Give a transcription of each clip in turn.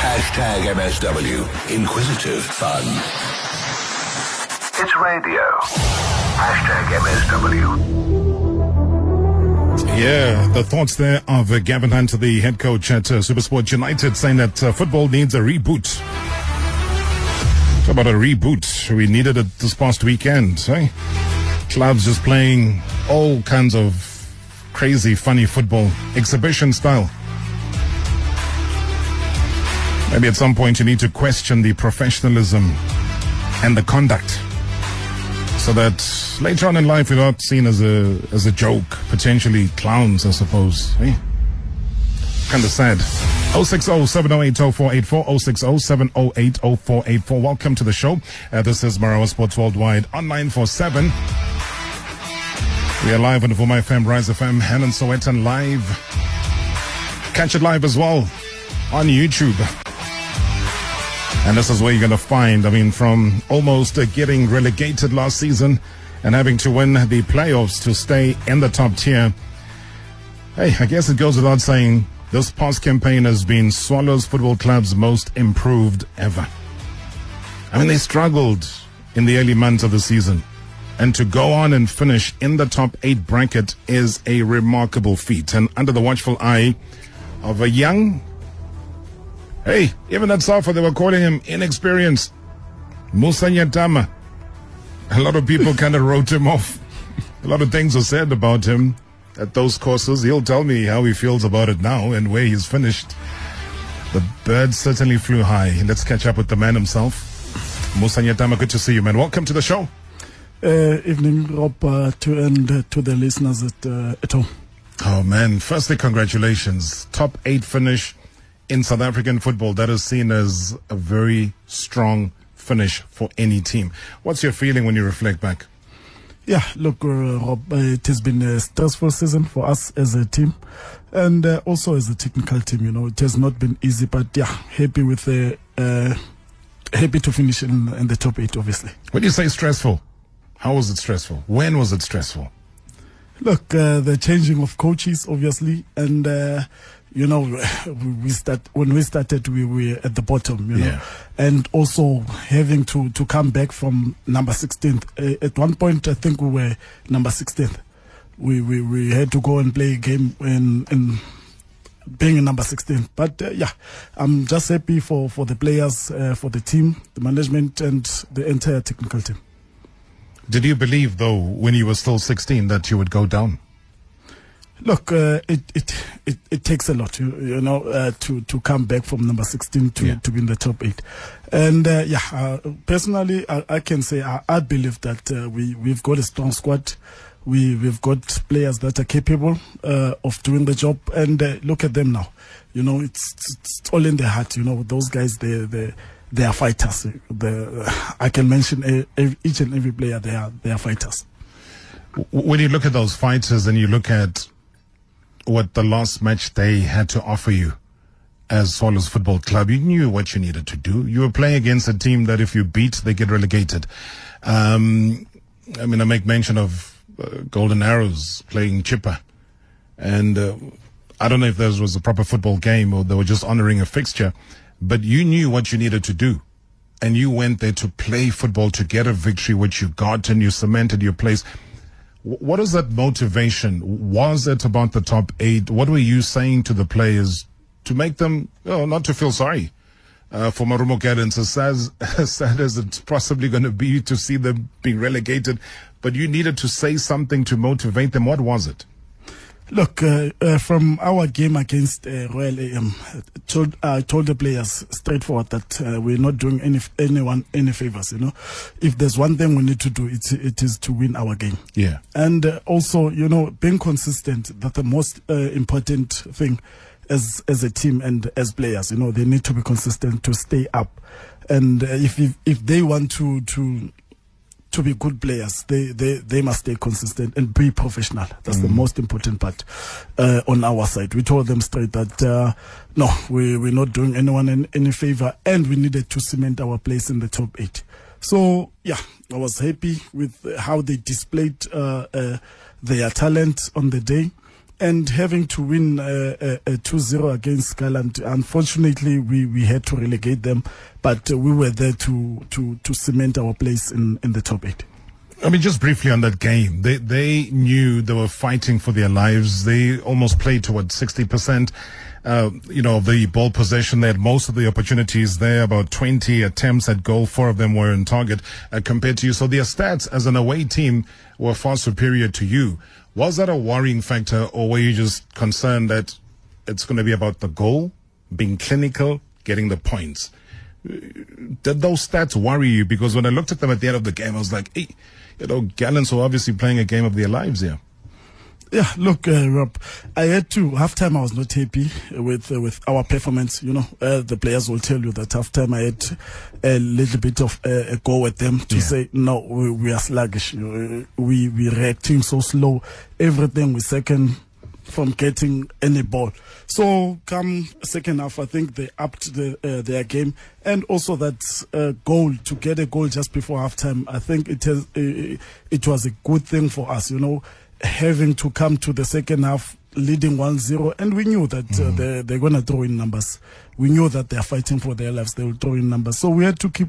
Hashtag MSW. Inquisitive fun. It's radio. Hashtag MSW. Yeah, the thoughts there of uh, Gavin Hunt, the head coach at uh, Supersport United, saying that uh, football needs a reboot. Talk about a reboot. We needed it this past weekend. Eh? Clubs just playing all kinds of crazy, funny football, exhibition style. Maybe at some point you need to question the professionalism and the conduct so that later on in life you're not seen as a as a joke, potentially clowns, I suppose. Eh? Kind of sad. 060 708 0484 060 708 0484. Welcome to the show. Uh, this is Marawa Sports Worldwide on 947. We are live on Vuma FM, Rise FM, Hanan Sowetan live. Catch it live as well on YouTube. And this is where you're going to find, I mean, from almost getting relegated last season and having to win the playoffs to stay in the top tier. Hey, I guess it goes without saying, this past campaign has been Swallows Football Club's most improved ever. I mean, they struggled in the early months of the season. And to go on and finish in the top eight bracket is a remarkable feat. And under the watchful eye of a young Hey, even at Safa, they were calling him inexperienced. Musa Nyatama. A lot of people kind of wrote him off. A lot of things were said about him at those courses. He'll tell me how he feels about it now and where he's finished. The bird certainly flew high. Let's catch up with the man himself. Musa Nyatama, good to see you, man. Welcome to the show. Uh, evening, Rob, uh, to and uh, to the listeners at, uh, at home. Oh, man. Firstly, congratulations. Top eight finish in South African football, that is seen as a very strong finish for any team. What's your feeling when you reflect back? Yeah, look, uh, Rob, uh, it has been a stressful season for us as a team and uh, also as a technical team. You know, it has not been easy, but yeah, happy with the. Uh, happy to finish in, in the top eight, obviously. When you say stressful, how was it stressful? When was it stressful? Look, uh, the changing of coaches, obviously, and uh, you know, we start when we started, we were at the bottom, you know, Yeah. and also having to to come back from number 16th. Uh, at one point, I think we were number 16th. We we, we had to go and play a game in in being in number 16. But uh, yeah, I'm just happy for for the players, uh, for the team, the management, and the entire technical team. Did you believe, though, when you were still 16, that you would go down? Look, uh, it, it it it takes a lot, you, you know, uh, to to come back from number 16 to, Yeah. to be in the top eight, and uh, yeah, uh, personally, I, I can say I, I believe that uh, we we've got a strong squad, we we've got players that are capable uh, of doing the job, and uh, look at them now, you know, it's it's all in their heart, you know, those guys they they they are fighters. The I can mention each and every player they are they are fighters. When you look at those fighters and you look at what the last match they had to offer you as Swallows Football Club, you knew what you needed to do. You were playing against a team that if you beat, they get relegated. Um, I mean, I make mention of uh, Golden Arrows playing Chippa. And uh, I don't know if this was a proper football game or they were just honoring a fixture, but you knew what you needed to do. And you went there to play football to get a victory, which you got, and you cemented your place. Wh- What is that motivation? Was it about the top eight? What were you saying to the players to make them, not to feel sorry uh, for Marumo sad, as sad as it's possibly going to be to see them being relegated, but you needed to say something to motivate them. What was it? Look, uh, uh, from our game against uh, Royal AM, told, I told the players straightforward that uh, we're not doing any anyone any favors. You know, if there's one thing we need to do, it's, it is to win our game. Yeah. And uh, also, you know, being consistent. That the most uh, important thing as as a team and as players. You know, they need to be consistent to stay up. And uh, if, if if they want to to to be good players, they, they, they must stay consistent and be professional. That's the most important part uh, on our side. We told them straight that uh, no, we, we're not doing anyone any, any favor and we needed to cement our place in the top eight. So, yeah, I was happy with how they displayed uh, uh, their talent on the day. And having to win uh, a, a 2-0 against Scotland, Unfortunately, we, we had to relegate them, but uh, we were there to, to, to cement our place in, in the top eight. I mean, just briefly on that game, they they knew they were fighting for their lives. They almost played towards sixty percent. Uh, you know, the ball possession, they had most of the opportunities there. About twenty attempts at goal, four of them were in target uh, compared to you. So their stats as an away team were far superior to you. Was that a worrying factor, or were you just concerned that it's going to be about the goal, being clinical, getting the points? Did those stats worry you? Because when I looked at them at the end of the game, I was like, hey, you know, Gallants were obviously playing a game of their lives here. Yeah, look, uh, Rob, I had to halftime. I was not happy with uh, with our performance. You know, uh, the players will tell you that halftime I had a little bit of a go at them to Yeah. say no, we, we are sluggish. Know, we we reacting so slow. Everything we second from getting any ball. So come second half, I think they upped the, uh, their game, and also that uh, goal to get a goal just before halftime. I think it has uh, it was a good thing for us. You know, having to come to the second half leading 1-0 and we knew that uh, they, they're going to throw in numbers. We knew that they're fighting for their lives they will throw in numbers. So we had to keep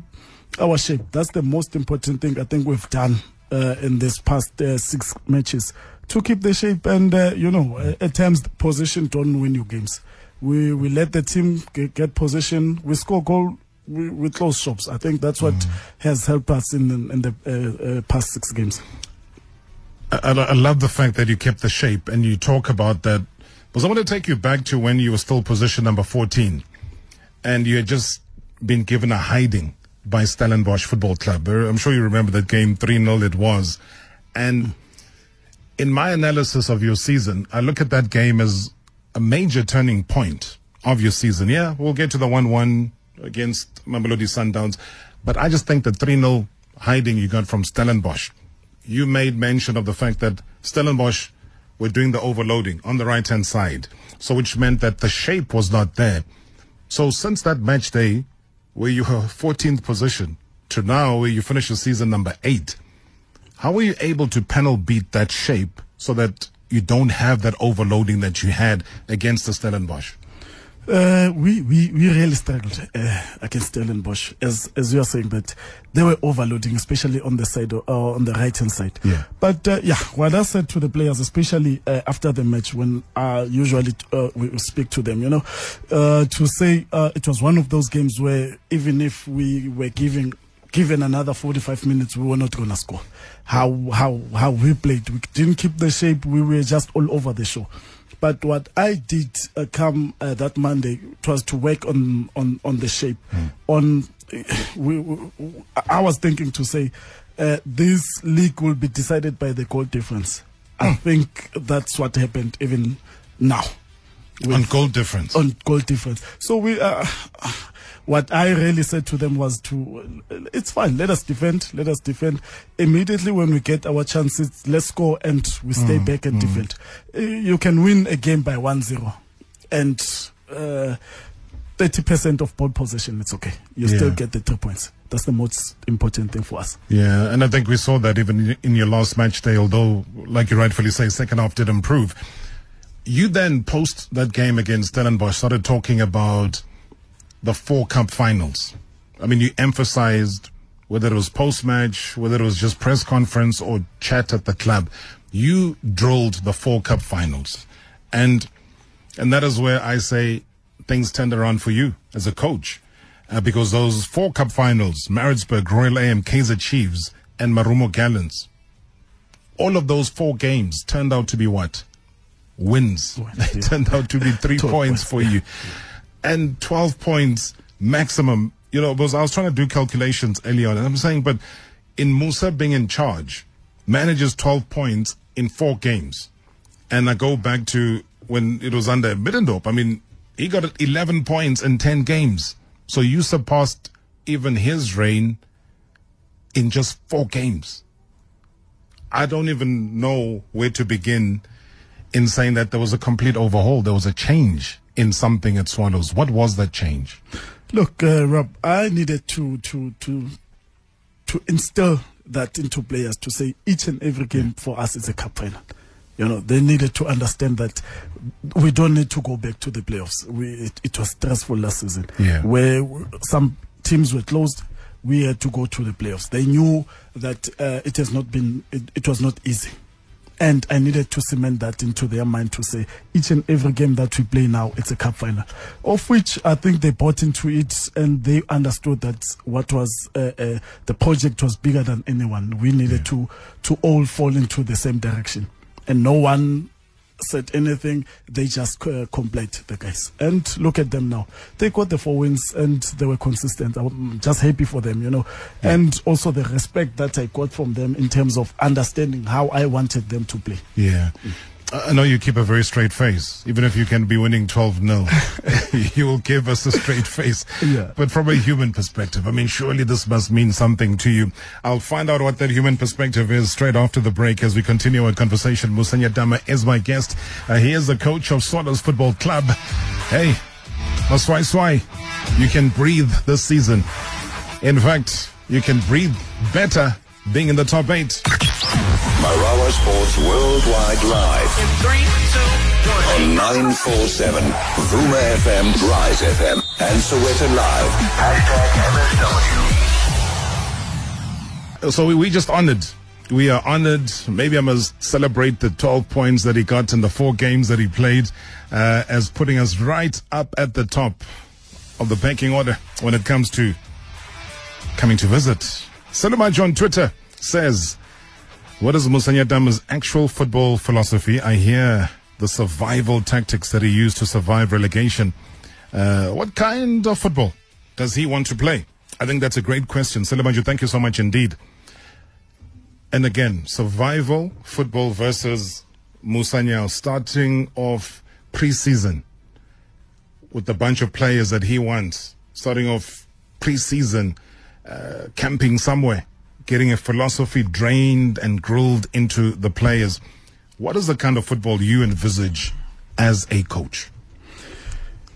our shape. That's the most important thing i think we've done uh, in this past uh, six matches to keep the shape. And uh, you know at times position don't win you games. We we let the team get, get position. We score goal we, we close shops i think that's what has helped us in, in, in the uh, uh, past six games I, I love the fact that you kept the shape and you talk about that. Because I want to take you back to when you were still position number 14 and you had just been given a hiding by Stellenbosch Football Club. Uh, I'm sure you remember that game 3 0 it was. And in my analysis of your season, I look at that game as a major turning point of your season. Yeah, we'll get to the 1 1 against Mamelodi Sundowns. But I just think the 3 0 hiding you got from Stellenbosch you made mention of the fact that Stellenbosch were doing the overloading on the right hand side. So which meant that the shape was not there. So since that match day where you were 14th position to now where you finish your season number eight, how were you able to panel beat that shape so that you don't have that overloading that you had against the Stellenbosch? Uh, we, we, we really struggled uh, against Stellenbosch, as as you are saying but they were overloading, especially on the side or uh, on the right hand side. Yeah. But uh, yeah, what I said to the players, especially uh, after the match, when I usually uh, we speak to them, you know, uh, to say uh, it was one of those games where even if we were giving given another 45 minutes, we were not going to score. How how how we played, we didn't keep the shape. We were just all over the show. But what I did uh, come uh, that Monday was to work on on on the shape. On we, we, I was thinking to say uh, this league will be decided by the goal difference. I think that's what happened even now. with- On goal difference. on goal difference. So we, uh, what I really said to them was to, it's fine. Let us defend. Let us defend. Immediately when we get our chances, let's score and we stay back and defend. Uh, You can win a game by 1-0 and, uh, 30% of ball possession, it's okay. You still get the three points. That's the most important thing for us. Yeah, and I think we saw that even in your last match day, although, like you rightfully say, second half did improve. You then, post that game against Stellenbosch, started talking about the four cup finals. I mean, you emphasized whether it was post match, whether it was just press conference or chat at the club. You drilled the four cup finals. And, and that is where I say things turned around for you as a coach. Uh, because those four cup finals, Maritzburg, Royal AM, Kaiser Chiefs, and Marumo Gallants, all of those four games turned out to be what? Wins. They turned out to be three points, for you. And 12 points maximum. You know, because I was trying to do calculations early on, and I'm saying, but in Musa being in charge, manages 12 points in four games. And I go back to when it was under Middendorp. I mean, he got 11 points in 10 games. So you surpassed even his reign in just four games. I don't even know where to begin in saying that there was a complete overhaul. There was a change in something at Swallows. What was that change? Look, uh, Rob, I needed to to to to instill that into players to say each and every game for us is a cup final. You know, they needed to understand that we don't need to go back to the playoffs. We, it, it was stressful last season, Yeah. where some teams were closed. We had to go to the playoffs. They knew that uh, it has not been, it, it was not easy. And I needed to cement that into their mind to say each and every game that we play now, it's a cup final. Of which I think they bought into it and they understood that what was uh, uh, the project was bigger than anyone. We needed to to all fall into the same direction, and no one said anything. They just uh, complied, the guys. And look at them now. They got the four wins and they were consistent. I'm just happy for them, you know. And also the respect that I got from them in terms of understanding how I wanted them to play. Yeah. I I know you keep a very straight face. Even if you can be winning 12 0, you will give us a straight face. Yeah. But from a human perspective, I mean, surely this must mean something to you. I'll find out what that human perspective is straight after the break as we continue our conversation. Musa Nyatama is my guest. Uh, he is the coach of Swallows Football Club. Hey, Maswai Swai, you can breathe this season. In fact, you can breathe better being in the top eight. Marawa Sports Worldwide Live In three, two, one. on 947 Vuma FM, Rise FM, and Sowetan Live. Hashtag MSW. So we, we just honored. We are honored. Maybe I must celebrate the 12 points that he got in the four games that he played uh, as putting us right up at the top of the banking order when it comes to coming to visit. Salimaj on Twitter says, What is Musa Nyatama's actual football philosophy? I hear the survival tactics that he used to survive relegation. Uh, what kind of football does he want to play? I think that's a great question. Salimaj, thank you so much indeed. And again, survival football versus Musanya starting off preseason with the bunch of players that he wants, starting off preseason, uh, camping somewhere, getting a philosophy drained and grilled into the players. What is the kind of football you envisage as a coach?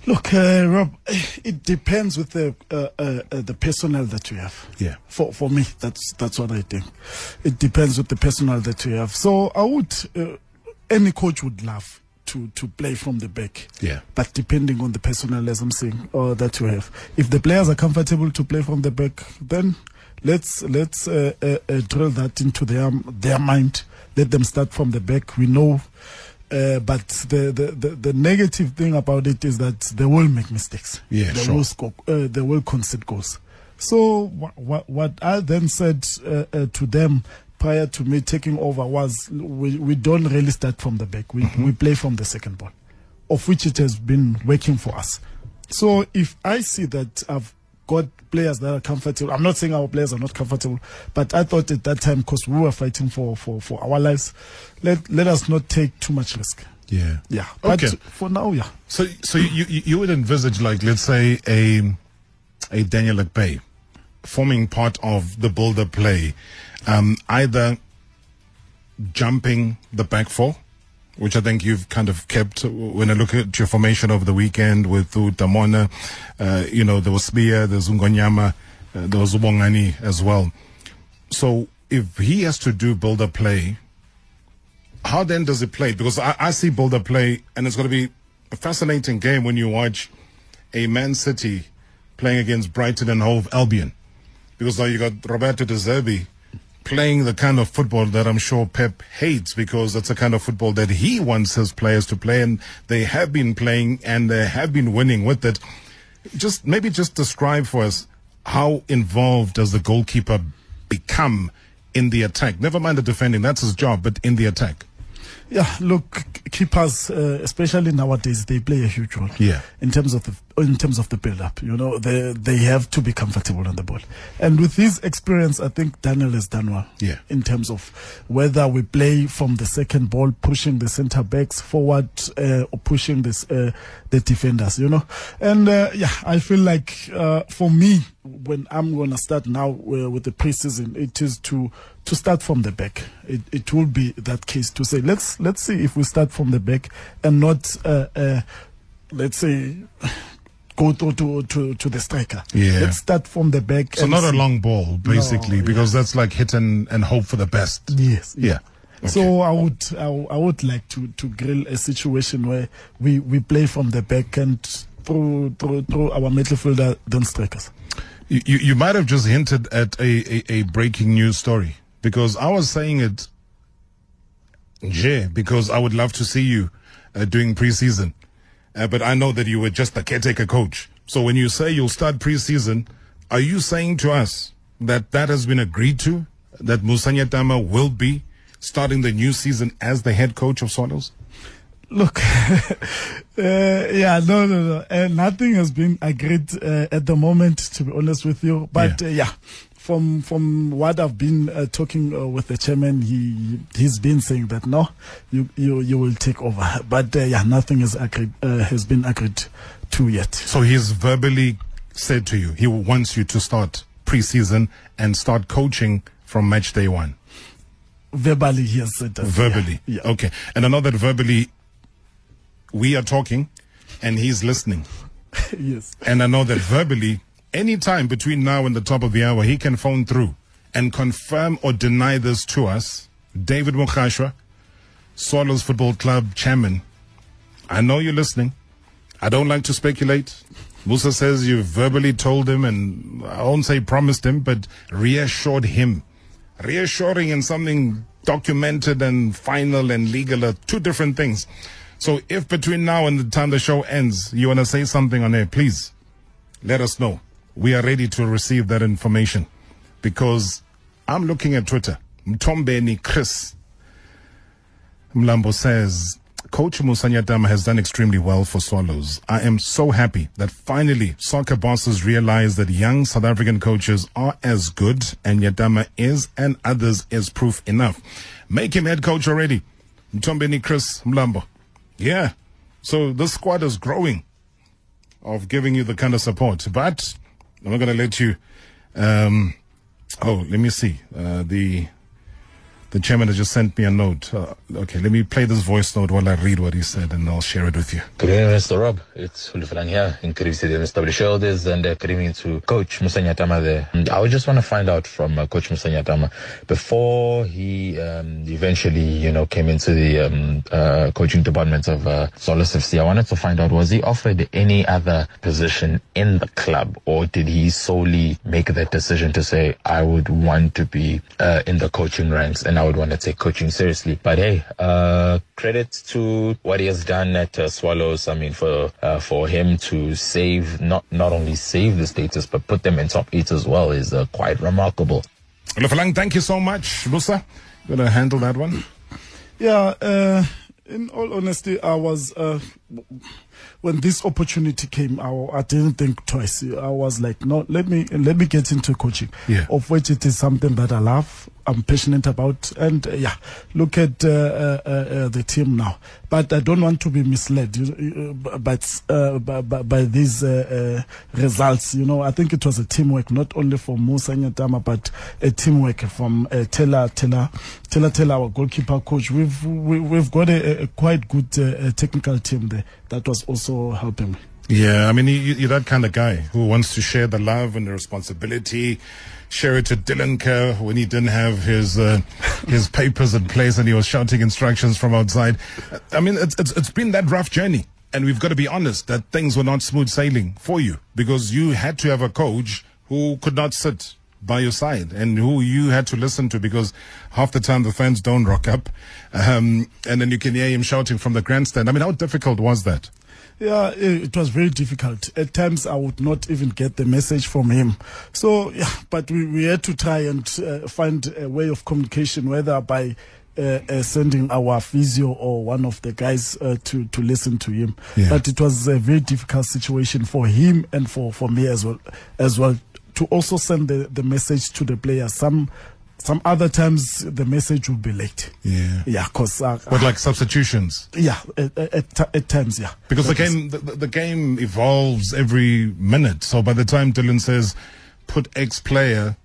Look, uh, Rob, it depends with the uh, uh, uh, the personnel that you have. Yeah. For for me, that's that's what I think. It depends with the personnel that you have. So I would, uh, any coach would love to to play from the back. Yeah. But depending on the personnel, as I'm saying, uh, that you have, if the players are comfortable to play from the back, then let's let's uh, uh, uh, drill that into their their mind. Let them start from the back. We know. Uh, but the, the, the, the negative thing about it is that they will make mistakes. Yeah, they sure. will score. Uh, they will concede goals. So what, what, what I then said uh, uh, to them prior to me taking over was we, we don't really start from the back. We Mm-hmm. we play from the second ball, of which it has been working for us. So if I see that I've got players that are comfortable, I'm not saying our players are not comfortable, but I thought at that time because we were fighting for, for, for our lives, let let us not take too much risk. Yeah. Yeah. But Okay. for now, yeah. So, so you, you you would envisage like let's say a a Daniel Akpeyi forming part of the builder play, um, either jumping the back four, which I think you've kind of kept when I look at your formation over the weekend with Utamona, uh, you know, there was Spear, there's Ungonyama, uh, there was Ubongani as well. So if he has to do builder play, how then does it play? Because I, I see builder play, and it's going to be a fascinating game when you watch a Man City playing against Brighton and Hove Albion. Because now you got Roberto De Zerbi playing the kind of football that I'm sure Pep hates because that's the kind of football that he wants his players to play, and they have been playing and they have been winning with it. Just maybe just describe for us how involved does the goalkeeper become in the attack? Never mind the defending, that's his job, but in the attack. Yeah, look, keepers, uh, especially nowadays, they play a huge role. Yeah. In terms of the in terms of the build up, you know, they they have to be comfortable on the ball. And with his experience, I think Daniel has done well. Yeah. In terms of whether we play from the second ball, pushing the centre backs forward, uh, or pushing this uh, the defenders, you know. And uh, yeah, I feel like uh, for me, when I'm gonna start now uh, with the preseason, it is to to start from the back. It, it will be that case to say let's let's see if we start from the back and not uh, uh, let's say go to, to to to the striker. Yeah. Let's start from the back. So not a long ball, basically, No, because that's like hit and, and hope for the best. Yes. Yeah. So I would I, I would like to to grill a situation where we we play from the back and through through through our midfielder then strikers. You, you, you might have just hinted at a, a, a breaking news story because I was saying it, yeah, because I would love to see you uh, doing preseason. Uh, but I know that you were just the caretaker coach. So when you say you'll start preseason, are you saying to us that that has been agreed to? That Musa Nyatama will be starting the new season as the head coach of Swallows? Look, uh, yeah, no, no, no. Uh, nothing has been agreed uh, at the moment, to be honest with you. But Yeah. yeah, uh, yeah from from what I've been uh, talking uh, with the chairman, he he's been saying that no, you you you will take over. But uh, yeah, nothing is agreed uh, has been agreed to yet. So he's verbally said to you he wants you to start preseason and start coaching from match day one. Verbally, he has said that. Verbally. Yeah. yeah. Okay. And I know that verbally we are talking and he's listening. yes. And I know that verbally, anytime between now and the top of the hour, he can phone through and confirm or deny this to us. David Mogashoa, Swallows Football Club chairman. I know you're listening. I don't like to speculate. Musa says you verbally told him, and I won't say promised him, but reassured him. Reassuring and something documented and final and legal are two different things. So if between now and the time the show ends, you want to say something on air, please let us know. We are ready to receive that information because I'm looking at Twitter. Mtombeni Chris Mlambo says, Coach Musa Nyatama has done extremely well for Swallows. I am so happy that finally soccer bosses realize that young South African coaches are as good and Yatama is and others is proof enough. Make him head coach already. Mtombeni Chris Mlambo. Yeah. So this squad is growing of giving you the kind of support. But I'm not going to let you. Um, oh, let me see. Uh, the the chairman has just sent me a note. Uh, okay, let me play this voice note while I read what he said, and I'll share it with you. Good evening, Mr. Rob. It's Hulifalan here, in Karibi Stadium, MSW Shoulders, and uh, good evening to Coach Musa Nyatama there. And I would just want to find out from uh, Coach Musa Nyatama, before he um, eventually, you know, came into the um, uh, coaching department of uh, Solace FC, I wanted to find out, was he offered any other position in the club, or did he solely make that decision to say, I would want to be uh, in the coaching ranks and I would want to take coaching seriously? But hey, uh, credit to what he has done at uh, Swallows. I mean, for uh, for him to save not not only save the status but put them in top eight as well is uh, quite remarkable. Lefalang, thank you so much. Musa, gonna handle that one. Yeah, uh, in all honesty, I was uh, when this opportunity came, I, I didn't think twice. I was like, no, let me let me get into coaching, Yeah. of which it is something that I love. I'm passionate about, and uh, yeah, look at uh, uh, uh, uh, the team now. But I don't want to be misled, you, you, but uh, by, by, these uh, uh, results. You know, I think it was a teamwork, not only for Musa Nyatama, but a teamwork from uh, Taylor, Taylor, Taylor, Taylor, our goalkeeper coach. We've we, we've got a, a quite good uh, uh, technical team there that was also helping me. Yeah, I mean, you, you're that kind of guy who wants to share the love and the responsibility. Share it to Dylan Kerr when he didn't have his uh, his papers in place and he was shouting instructions from outside. I mean, it's, it's it's been that rough journey, and we've got to be honest that things were not smooth sailing for you because you had to have a coach who could not sit by your side and who you had to listen to because half the time the fans don't rock up, um, and then you can hear him shouting from the grandstand. I mean, how difficult was that? Yeah, it was very difficult. At times, I would not even get the message from him. So, yeah, but we, we had to try and uh, find a way of communication, whether by uh, uh, sending our physio or one of the guys uh, to to listen to him. Yeah. But it was a very difficult situation for him and for, for me as well as well to also send the, the message to the players. Some some other times the message will be late. Yeah. Yeah, cause uh, But like substitutions. yeah, at, at, at times, yeah. Because the game, the, the game evolves every minute. So by the time Dylan says, put X player,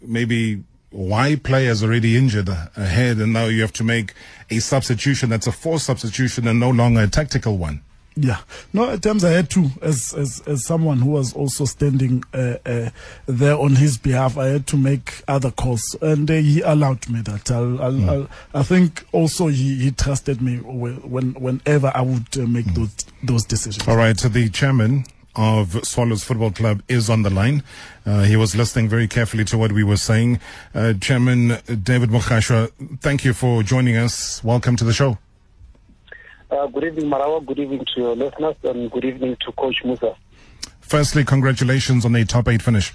maybe Y player is already injured ahead, and now you have to make a substitution that's a forced substitution and no longer a tactical one. Yeah, no. At times I had to, as as as someone who was also standing uh, uh, there on his behalf, I had to make other calls, and uh, he allowed me that. I'll, I'll, I'll, I think also he, he trusted me when whenever I would uh, make those those decisions. All right, so the chairman of Swallows Football Club is on the line. Uh, he was listening very carefully to what we were saying. Uh, Chairman David Mogashoa, thank you for joining us. Welcome to the show. Uh, good evening, Marawa. Good evening to your listeners, and good evening to Coach Musa. Firstly, congratulations on a top eight finish.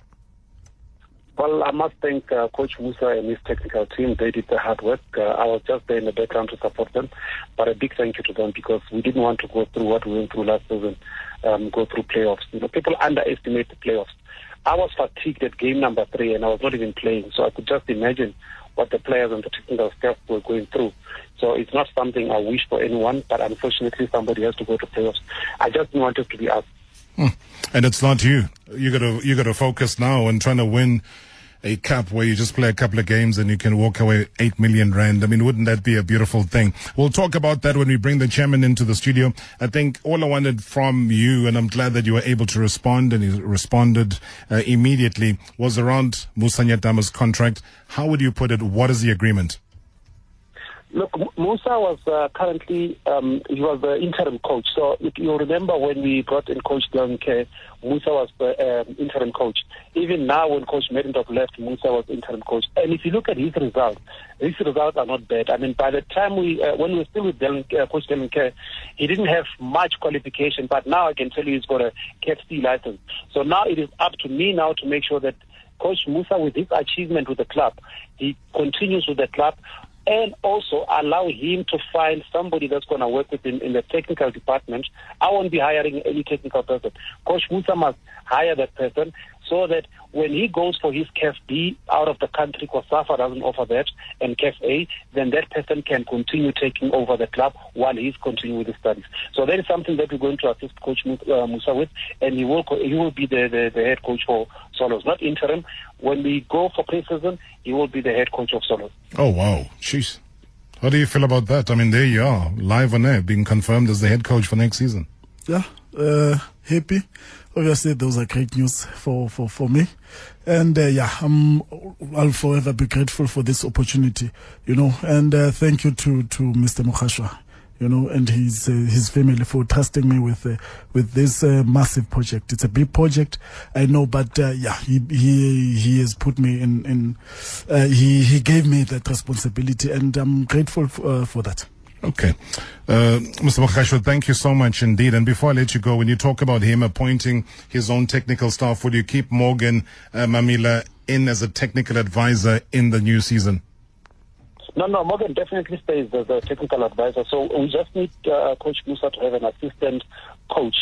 Well, I must thank uh, Coach Musa and his technical team. They did the hard work. Uh, I was just there in the background to support them, but a big thank you to them because we didn't want to go through what we went through last season, um, go through playoffs. You know, people underestimate the playoffs. I was fatigued at game number three, and I was not even playing, so I could just imagine what the players and the technical staff were going through. So it's not something I wish for anyone, but unfortunately, somebody has to go to playoffs. I just didn't want it to be us. Hmm. And it's not you. You gotta you gotta focus now on trying to win a cup where you just play a couple of games and you can walk away eight million rand. I mean, wouldn't that be a beautiful thing? We'll talk about that when we bring the chairman into the studio. I think all I wanted from you, and I'm glad that you were able to respond and responded uh, immediately, was around Musa Nyatama's contract. How would you put it? What is the agreement? Look, Musa was uh, currently um, he was the interim coach. So you remember when we brought in Coach Dylan Musa was the um, interim coach. Even now, when Coach Middendorp left, Musa was interim coach. And if you look at his results, his results are not bad. I mean, by the time we uh, when we were still with uh, Coach Dylan he didn't have much qualification, but now I can tell you he's got a CAF C license. So now it is up to me now to make sure that Coach Musa, with his achievement with the club, he continues with the club and also allow him to find somebody that's going to work with him in the technical department. I won't be hiring any technical person. Coach Musa must hire that person so that when he goes for his CAF B out of the country, because SAFA doesn't offer that, and CAF A, then that person can continue taking over the club while he's continuing with his studies. So that is something that we're going to assist Coach Mu- uh, Musa with, and he will he will be the, the, the head coach for Solos, not interim. When we go for pre-season, he will be the head coach of Solos. Oh wow, jeez. How do you feel about that? I mean, there you are, live on air, being confirmed as the head coach for next season. yeah, uh, happy. Obviously, those are great news for, for, for me. And uh, yeah, I'm, I'll forever be grateful for this opportunity, you know. And uh, thank you to, to Mr. Mogashoa, you know, and his uh, his family for trusting me with uh, with this uh, massive project. It's a big project, I know, but uh, yeah, he he he has put me in in uh, he he gave me that responsibility, and I'm grateful uh, for that. Okay. Uh, Mr. Mogashoa, thank you so much indeed. And before I let you go, when you talk about him appointing his own technical staff, would you keep Morgan uh, Mamila in as a technical advisor in the new season? No, no, Morgan definitely stays as a technical advisor. So we just need uh, Coach Musa to have an assistant coach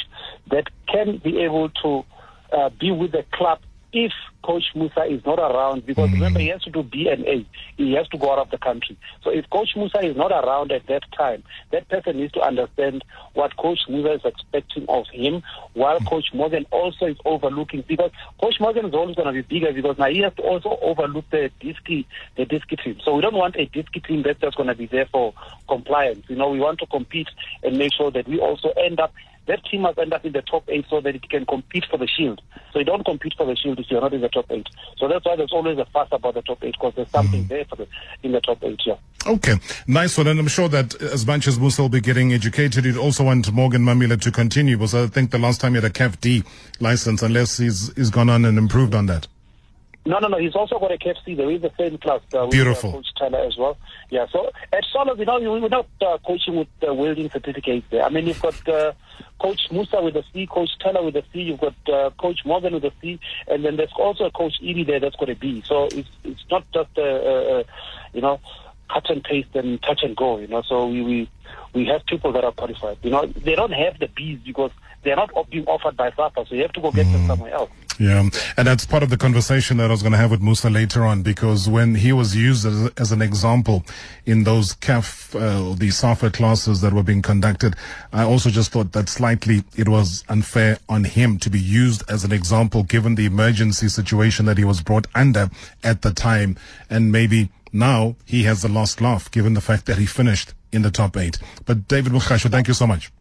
that can be able to uh, be with the club if Coach Musa is not around. Because mm. remember, he has to do B and A. He has to go out of the country. So if Coach Musa is not around at that time, that person needs to understand what Coach Musa is expecting of him, while mm. Coach Morgan also is overlooking. Because Coach Morgan is always going to be bigger because now he has to also overlook the Diski, the Diski team. So we don't want a Diski team that's just going to be there for compliance. You know, we want to compete and make sure that we also end up that team must end up in the top eight so that it can compete for the shield. So you don't compete for the shield if you're not in the top eight. So that's why there's always a fuss about the top eight because there's something mm. there for the in the top eight. Yeah. Okay, nice one. And I'm sure that as much as Musa will be getting educated, you'd also want Morgan Mamila to continue because I think the last time he had a CAF D license, unless he's, he's gone on and improved on that. No, no, no. He's also got a CAF C. There is the same class. Uh, with, Beautiful. Uh, Coach Tyler as well. Yeah. So at Solos, you know, we're not uh, coaching with uh, welding certificates there. I mean, you've got uh, Coach Musa with a C, Coach Tyler with a C. You've got uh, Coach Morgan with a C, and then there's also a Coach Edie there that's got a B. So it's it's not just uh, uh, uh, you know cut and paste and touch and go. You know, so we we we have people that are qualified. You know, they don't have the Bs because they're not being offered by SAFA, so you have to go get them somewhere else. Yeah, and that's part of the conversation that I was going to have with Musa later on because when he was used as, as an example in those CAF, uh, the SAFA classes that were being conducted, I also just thought that slightly it was unfair on him to be used as an example given the emergency situation that he was brought under at the time. And maybe now he has the last laugh given the fact that he finished in the top eight. But David Mogashoa, thank you so much.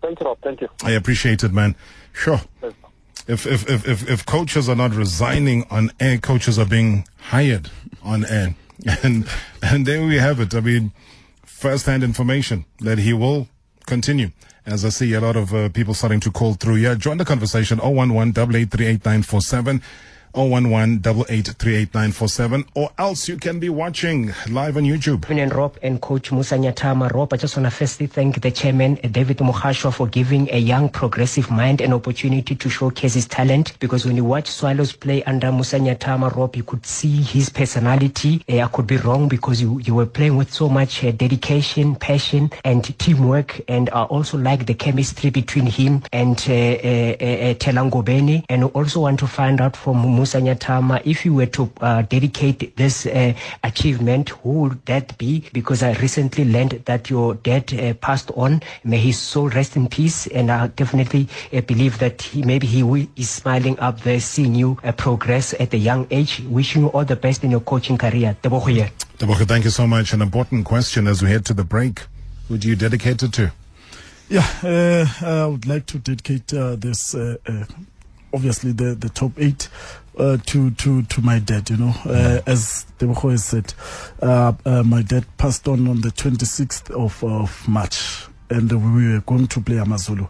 Thank you, Rob. Thank you. I appreciate it, man. Sure. If, if, if, if, if coaches are not resigning on air, coaches are being hired on air. And, and there we have it. I mean, first-hand information that he will continue. As I see a lot of uh, people starting to call through here. Join the conversation 011 8838947. 011 8838947 or else you can be watching live on YouTube. and Rob and Coach Musa Nyatama. Rob, I just want to firstly thank the chairman, David Mogashoa, for giving a young progressive mind an opportunity to showcase his talent. Because when you watch Swallows play under Musa Nyatama, Rob, you could see his personality. Uh, I could be wrong because you, you were playing with so much uh, dedication, passion, and teamwork. And I also like the chemistry between him and uh, uh, uh, Telangobeni. And I also want to find out from Musa Nyatama if you were to uh, dedicate this uh, achievement, who would that be? Because I recently learned that your dad uh, passed on. May his soul rest in peace. And I definitely uh, believe that he, maybe he will, is smiling up there, seeing you uh, progress at a young age. Wishing you all the best in your coaching career. Tebogo. Tebogo, thank you so much. An important question as we head to the break. Would you dedicate it to? Yeah, uh, I would like to dedicate uh, this, uh, uh, obviously the, the top eight, uh, to to to my dad. You know, uh, as Tebogo has said, uh, uh, my dad passed on on the 26th of, of March. And we were going to play Amazulu,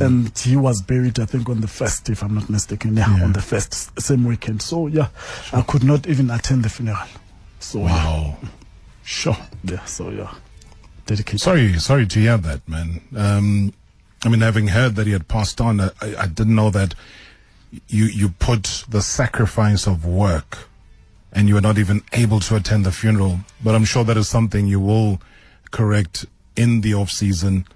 and he was buried, I think, on the first, if I'm not mistaken. Yeah, Yeah. on the first same weekend. So yeah, I could not even attend the funeral. So yeah, Wow. sure. Yeah, so yeah, dedicated. Sorry, sorry to hear that, man. Um, I mean, having heard that he had passed on, I, I didn't know that you you put the sacrifice of work, and you were not even able to attend the funeral. But I'm sure that is something you will correct in the off season,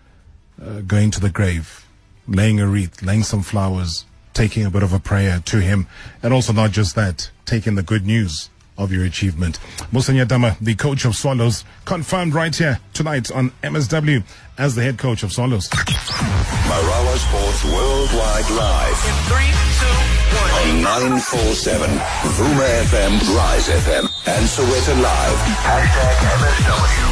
uh, going to the grave, laying a wreath, laying some flowers, taking a bit of a prayer to him, and also not just that, taking the good news of your achievement. Musa Nyatama, the coach of Swallows, confirmed right here tonight on MSW as the head coach of Swallows. Marawa Sports Worldwide Live In three, two, one. on 947 Vuma FM, Rise FM, and Sowetan Live. Hashtag MSW.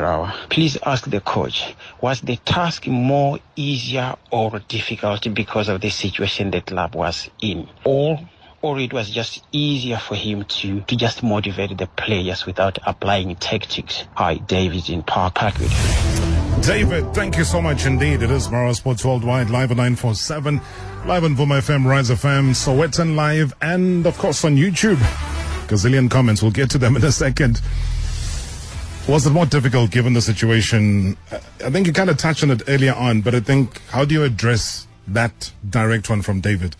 Rawa. Please ask the coach, was the task more easier or difficult because of the situation the club was in? Or or it was just easier for him to, to just motivate the players without applying tactics. Hi, David in Park Parkwood. David, thank you so much indeed. It is Mara Sports Worldwide, live on 947, live on Vuma FM, Rise FM, Sowetan Live, and of course on YouTube. Gazillion comments. We'll get to them in a second. Was it more difficult given the situation? I think you kind of touched on it earlier on, but I think how do you address that direct one from David?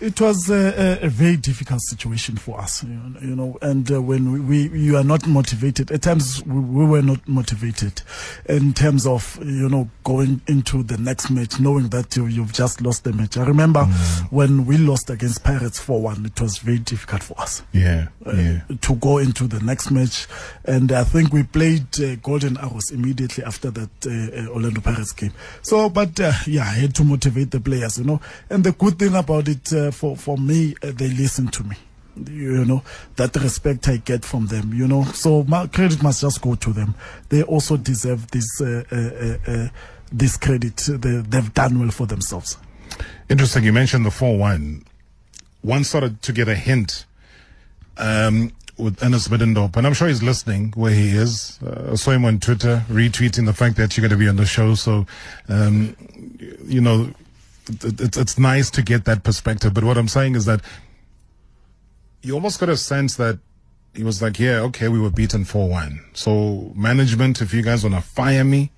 It was a, a, very difficult situation for us, you know, you know and uh, when we, we you are not motivated, at times we, we were not motivated in terms of, you know, going into the next match, knowing that you, you've just lost the match. I remember when we lost against Pirates 4 1, it was very difficult for us. Yeah, uh, yeah. to go into the next match. And I think we played uh, Golden Arrows immediately after that uh, uh, Orlando Pirates game. So, but uh, yeah, I had to motivate the players, you know. And the good thing about it uh, for, for me, uh, they listen to me. You know, that respect I get from them, you know. So my credit must just go to them. They also deserve this, uh, uh, this credit. They, they've done well for themselves. Interesting. You mentioned the 4 1. One started to get a hint um, with Ernest Middendorp, and I'm sure he's listening where he is. Uh, I saw him on Twitter retweeting the fact that you're going to be on the show. So, um, you know, it, it's, it's nice to get that perspective. But what I'm saying is that you almost got a sense that he was like, yeah, okay, we were beaten 4 1. So, management, if you guys want to fire me,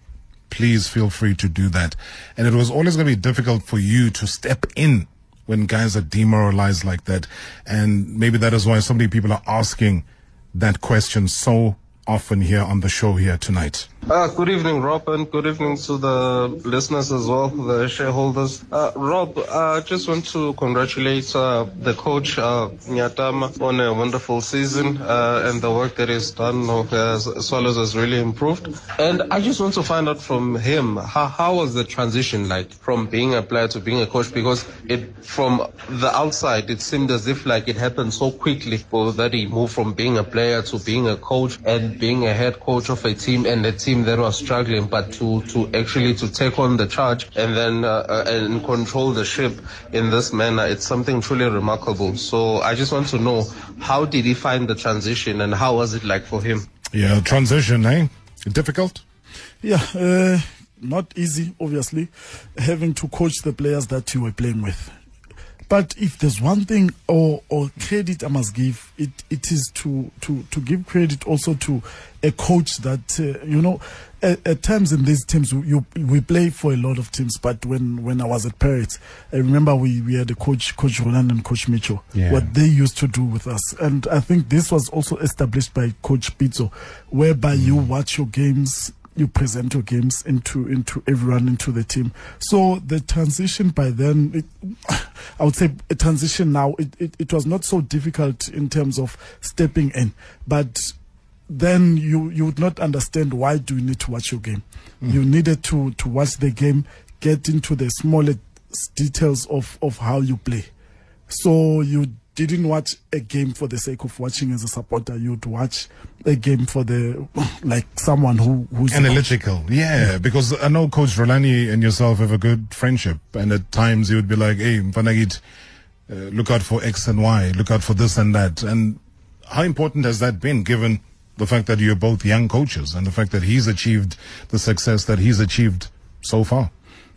please feel free to do that. And it was always going to be difficult for you to step in when guys are demoralized like that. And maybe that is why so many people are asking that question so often here on the show here tonight. Uh, good evening, Rob, and good evening to the listeners as well, the shareholders. Uh, Rob, I just want to congratulate uh, the coach, uh, Nyatama, on a wonderful season uh, and the work that he's done. Uh, has, Swallows has really improved. And I just want to find out from him, how, how was the transition like from being a player to being a coach? Because it, from the outside, it seemed as if like it happened so quickly, that he moved from being a player to being a coach. And at being a head coach of a team and a team that was struggling, but to, to actually to take on the charge and then uh, uh, and control the ship in this manner, it's something truly remarkable. So I just want to know how did he find the transition and how was it like for him? Yeah, transition, eh? Difficult? Yeah, uh, not easy, obviously, having to coach the players that you were playing with. But if there's one thing or, or credit I must give, it, it is to, to, to give credit also to a coach that, uh, you know, at, at, times in these teams, you, we play for a lot of teams. But when, when I was at Pirates, I remember we, we had a coach, Coach Rulani and Coach Mitchell, Yeah. what they used to do with us. And I think this was also established by Coach Pizzo, whereby you watch your games you present your games into into everyone into the team. So the transition by then, it, I would say a transition now. It, it it was not so difficult in terms of stepping in, but then you you would not understand why do you need to watch your game. Mm. You needed to to watch the game, get into the smallest details of of how you play. So you didn't watch a game for the sake of watching as a supporter. You'd watch a game for the like someone who who's Analytical, yeah, because I know Coach Rulani and yourself have a good friendship, and at times you would be like, "Hey, Mfanagit, uh, look out for X and Y, look out for this and that." And how important has that been, given the fact that you're both young coaches and the fact that he's achieved the success that he's achieved so far?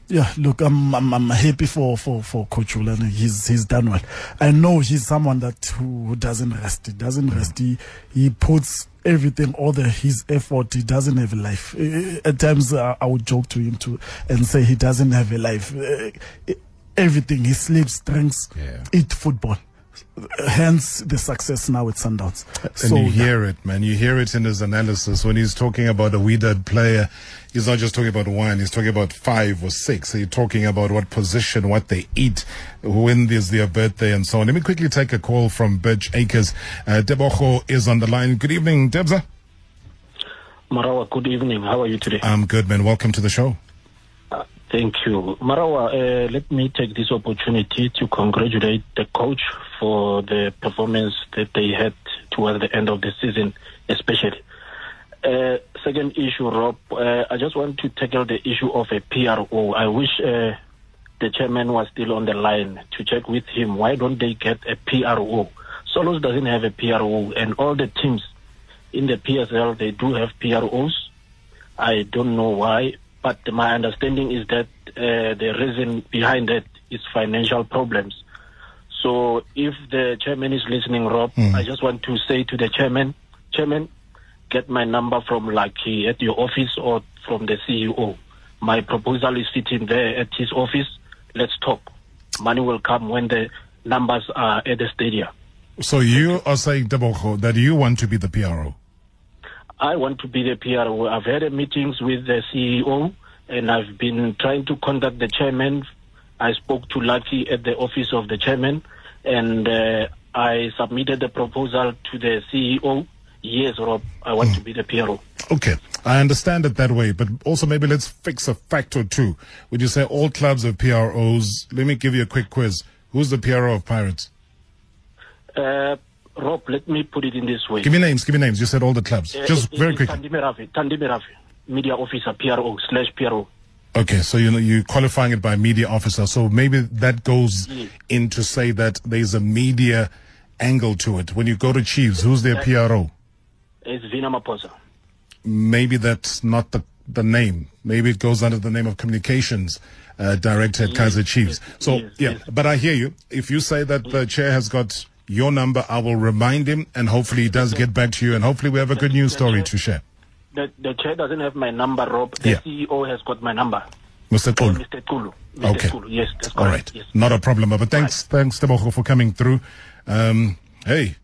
Yeah, look, I'm I'm, I'm happy for for for Coach Rulani. He's he's done well. I know he's someone that who, who doesn't rest. He doesn't rest. He he puts everything, all the his effort. He doesn't have a life. At times, uh, I would joke to him too and say he doesn't have a life. Eh, Everything he sleeps, drinks, Yeah. eat football. Hence the success now with Sundowns. And you hear it, man. You hear it in his analysis when he's talking about a Wydad player. He's not just talking about one, he's talking about five or six. He's talking about what position, what they eat, when is their birthday, and so on. Let me quickly take a call from Birch Acres. Uh, Tebogo is on the line. Good evening, Debza. Marawa, good evening. How are you today? I'm good, man. Welcome to the show. Thank you. Marawa, uh, let me take this opportunity to congratulate the coach for the performance that they had towards the end of the season, especially. Uh, second issue, Rob, uh, I just want to tackle the issue of a PRO. I wish uh, the chairman was still on the line to check with him. Why don't they get a PRO? Solos doesn't have a PRO, and all the teams in the PSL, they do have PROs. I don't know why, but my understanding is that uh, the reason behind that is financial problems. So if the chairman is listening, Rob, hmm. I just want to say to the chairman, chairman, get my number from Lucky at your office or from the CEO. My proposal is sitting there at his office. Let's talk. Money will come when the numbers are at the stadium. So you are saying, Tebogo, that you want to be the PRO. I want to be the PRO. I've had meetings with the CEO and I've been trying to contact the chairman. I spoke to Lucky at the office of the chairman and uh, I submitted the proposal to the CEO. Yes, Rob, I want to be the PRO. Okay, I understand it that way, but also maybe let's fix a fact or two. Would you say all clubs have PROs? Let me give you a quick quiz. Who's the PRO of Pirates? Uh, Rob, let me put it in this way. Give me names, give me names. You said all the clubs. Uh, Just it- very it's quick. Tandime Tandime Ravi, media officer, PRO, slash PRO. Okay, so you know you're qualifying it by media officer. So maybe that goes hmm. in to say that there's a media angle to it. When you go to Chiefs, who's their PRO? It's Vina Maphosa. Maybe that's not the the name. Maybe it goes under the name of communications uh, director at Kaizer Chiefs. So yeah, but I hear you. If you say that the hmm. chair has got your number, I will remind him, and hopefully he does hmm. get back to you, and hopefully we have a good news story to share. The, the chair doesn't have my number, Rob. The Yeah. CEO has got my number. Mr. Kulu. Mr. Kulu. Mr. Okay. Yes, that's All correct. right, not a problem. But thanks, thanks, Tebogo, for coming through. Um, hey,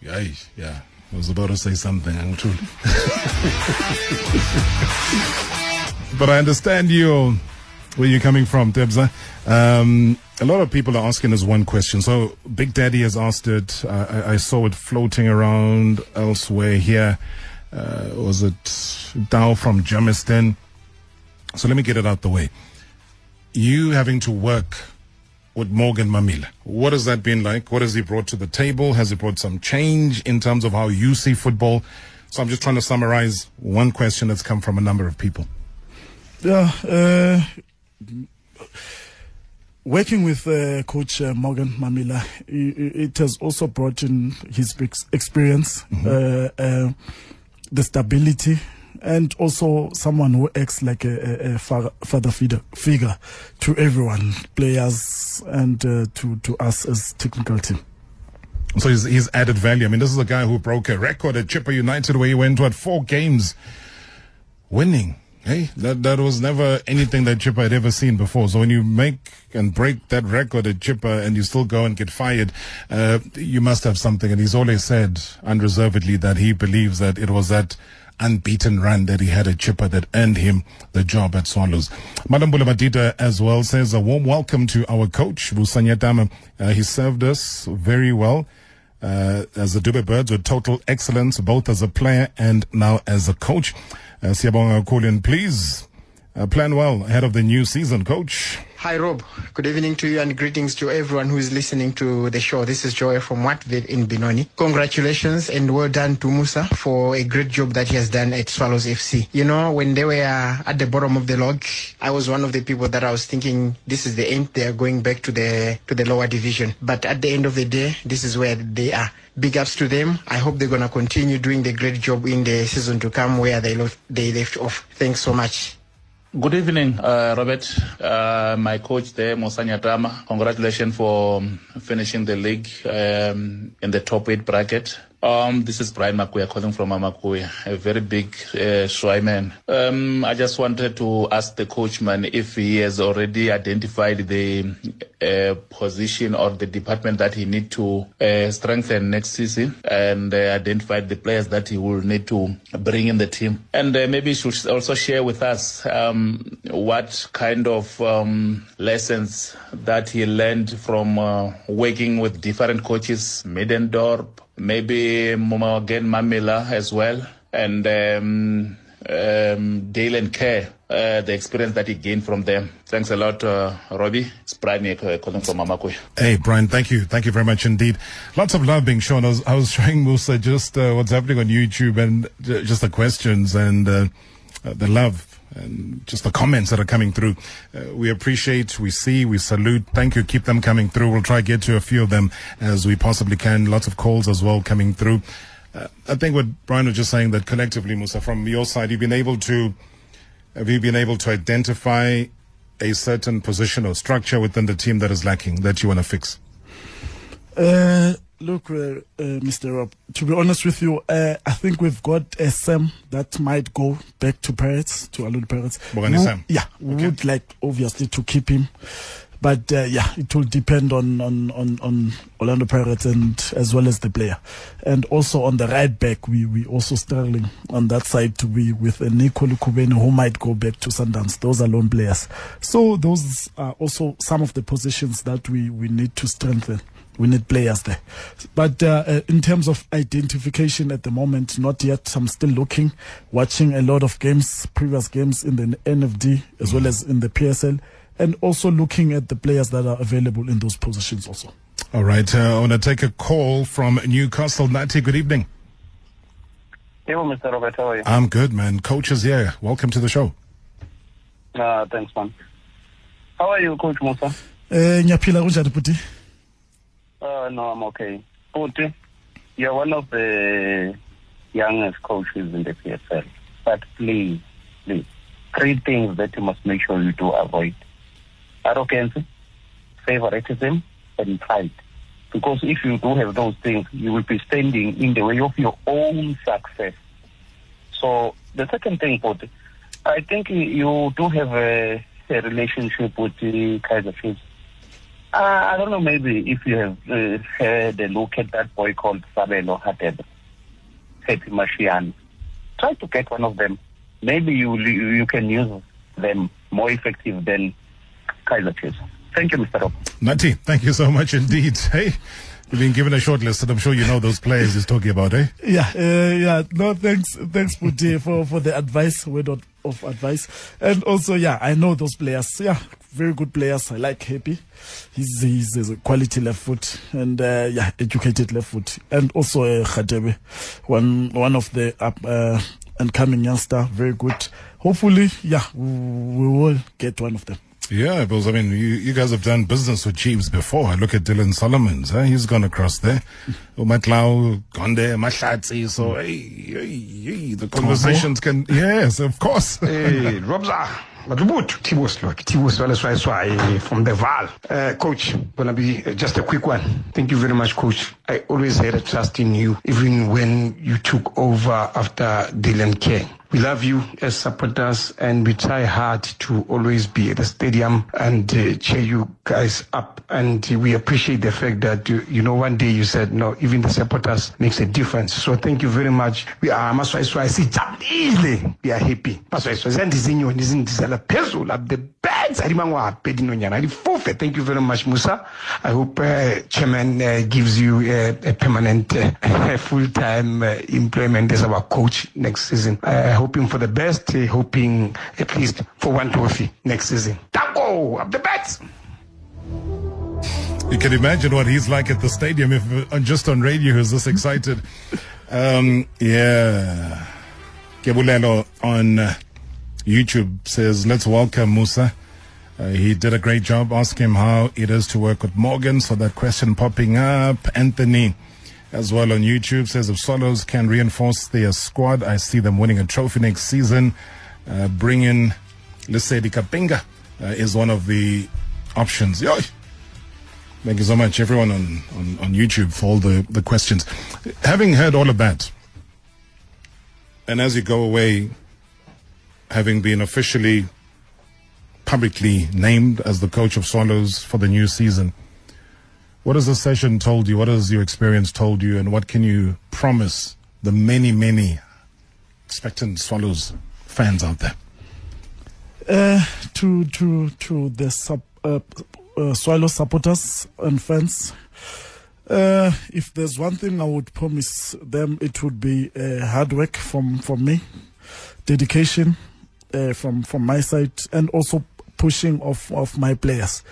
yeah, yeah. I was about to say something, I'm true. but I understand you, where you're coming from, Debza. Um, a lot of people are asking us one question. So Big Daddy has asked it. Uh, I, I saw it floating around elsewhere here. Uh, was it Dow from Germiston? So let me get it out the way. You having to work with Morgan Mammila. What has that been like? What has he brought to the table? Has he brought some change in terms of how you see football? So I'm just trying to summarize one question that's come from a number of people. Yeah, uh, working with uh, Coach uh, Morgan Mammila, it has also brought in his ex- experience, uh, uh, the stability, and also someone who acts like a, a, a father figure, figure to everyone, players, and uh, to to us as technical team. So he's, he's added value. I mean, this is a guy who broke a record at Chippa United where he went to at four games winning. Hey, that that was never anything that Chippa had ever seen before. So when you make and break that record at Chippa and you still go and get fired, uh, you must have something. And he's always said unreservedly that he believes that it was that unbeaten run that he had at Chippa that earned him the job at Swallows. Madam Bulamadida as well says a warm welcome to our coach, Musa Nyatama. Uh, he served us very well uh, as the Dube Birds with total excellence, both as a player and now as a coach. Uh, Siyabonga Kulian, please uh, plan well ahead of the new season, coach. Hi, Rob. Good evening to you and greetings to everyone who is listening to the show. This is Joy from Wattville in Benoni. Congratulations and well done to Musa for a great job that he has done at Swallows FC. You know, when they were at the bottom of the log, I was one of the people that I was thinking this is the end. They are going back to the to the lower division. But at the end of the day, this is where they are. Big ups to them. I hope they're gonna continue doing the great job in the season to come where they left, they left off. Thanks so much. Good evening, uh, Robert. Uh, my coach there, Musa Nyatama. Congratulations for um, finishing the league um, in the top eight bracket. Um, this is Brian Makuya calling from Amakuya, a very big uh, Schweiman. Um, I just wanted to ask the coachman if he has already identified the uh, position or the department that he need to uh, strengthen next season and uh, identified the players that he will need to bring in the team. And uh, maybe he should also share with us um, what kind of um, lessons that he learned from uh, working with different coaches, Middendorp, maybe Morgan Mammila as well, and um, um, Dylan Kerr, uh, the experience that he gained from them. Thanks a lot, uh, Robbie. It's Brian uh, calling from Mamakwe. Hey, Brian, thank you. Thank you very much indeed. Lots of love being shown. I was, I was showing Musa just uh, what's happening on YouTube and j- just the questions and uh, uh, the love and just the comments that are coming through. Uh, we appreciate, we see, we salute. Thank you. Keep them coming through. We'll try to get to a few of them as we possibly can. Lots of calls as well coming through. Uh, I think what Brian was just saying that collectively, Musa, from your side, you've been able to, have you been able to identify a certain position or structure within the team that is lacking that you want to fix? Uh, look, uh, uh, Mr. Rob, to be honest with you, uh, I think we've got a Sam that might go back to Pirates, to Alud Pirates. Bongani Who- Sam. Yeah, we would like, obviously, to keep him. But uh, yeah, it will depend on, on, on, on Orlando Pirates and as well as the player. And also on the right back, we we also struggling on that side to be with a Nico Lukhubeni who might go back to Sundowns. Those are lone players. So those are also some of the positions that we, we need to strengthen. We need players there. But uh, uh, in terms of identification at the moment, not yet. I'm still looking, watching a lot of games, previous games in the NFD as well as in the PSL, and also looking at the players that are available in those positions also. All right. Uh, I want to take a call from Newcastle. Natty, good evening. Hello, Mr. Robert. How are you? I'm good, man. Coach is here. Welcome to the show. Uh, thanks, man. How are you, Coach Musa? Eh, ngiyaphila kunjani bhuti? Uh, no, I'm okay. Futhi, you're one of the youngest coaches in the PSL. But please, please, three things that you must make sure you do avoid. Arrogance, favoritism, and pride. Because if you do have those things, you will be standing in the way of your own success. So the second thing, Futhi, I think you do have a, a relationship with the Kaizer Chiefs. Uh, I don't know, maybe if you have uh, had a look at that boy called Sabelo Radebe, Happy Mashiane. Try to get one of them. Maybe you you can use them more effective than Kaizer Chiefs. Thank you, Mr. Rob. Nati, thank you so much indeed. Hey, you've been given a short list, and I'm sure you know those players he's talking about, eh? Yeah, uh, yeah. No, thanks, thanks, Bhuti, for for the advice. Not of advice. And also, yeah, I know those players. Yeah, very good players. I like Happy. He's he's, he's a quality left foot and uh, yeah, educated left foot. And also uh, Radebe, one one of the up uh, and coming youngster, very good. Hopefully, yeah, we will get one of them. Yeah, because I mean, you, you guys have done business with Chiefs before. I look at Dylan Solomons. Huh? He's gone across there. Umatlau, gone there, Mahlatsi. So, hey, hey, hey, the conversations can, yes, of course. Hey, Robza. Madlubut, Tibo Slok, Tibo Swale Swai Swai from the Val. Uh, coach, gonna be uh, just a quick one. Thank you very much, Coach. I always had a trust in you, even when you took over after Dylan K. We love you as supporters and we try hard to always be at the stadium and uh, cheer you guys up. And we appreciate the fact that, uh, you know, one day you said, no, even the supporters makes a difference. So thank you very much. We are maswaiswa sijabulile. We are happy. The. Thank you very much, Musa. I hope uh, Chairman uh, gives you uh, a permanent uh, full-time uh, employment as our coach next season. Uh, hoping for the best, uh, hoping at least for one trophy next season. Tango up the bets. You can imagine what he's like at the stadium if uh, just on radio he's this excited. Um, yeah. Kebulelo on uh, YouTube says, let's welcome Musa. Uh, he did a great job. Ask him how it is to work with Morgan. So that question popping up. Anthony as well on YouTube says if Swallows can reinforce their squad, I see them winning a trophy next season. Uh, bring in Lesedi Kapinga uh, is one of the options. Yo! Thank you so much, everyone on, on, on YouTube, for all the, the questions. Having heard all of that, and as you go away, having been officially publicly named as the coach of Swallows for the new season, what has the session told you? What has your experience told you? And what can you promise the many, many expectant Swallows fans out there? Uh, to to to the sub, uh, uh, supporters and fans, uh, if there's one thing I would promise them, it would be uh, hard work from from me, dedication uh, from from my side, and also pushing of of my players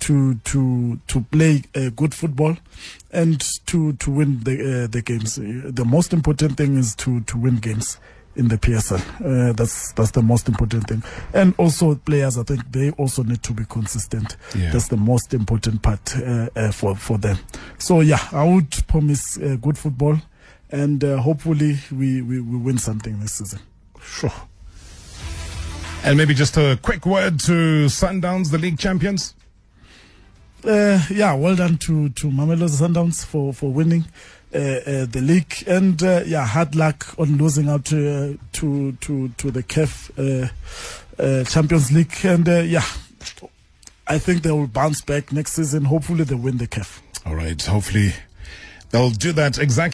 to to to play uh, good football and to to win the uh, the games. The most important thing is to to win games in the PSL. Uh, that's that's the most important thing. And also players, I think they also need to be consistent. Yeah. That's the most important part uh, uh, for for them. So yeah, I would promise uh, good football, and uh, hopefully we, we we win something this season. Sure. And maybe just a quick word to Sundowns, the league champions. Uh, yeah, well done to to Mamelodi Sundowns for for winning uh, uh, the league, and uh, yeah, hard luck on losing out to uh, to to to the CAF uh, Champions League, and yeah, I think they will bounce back next season. Hopefully, they win the CAF. All right. Hopefully, they'll do that exactly.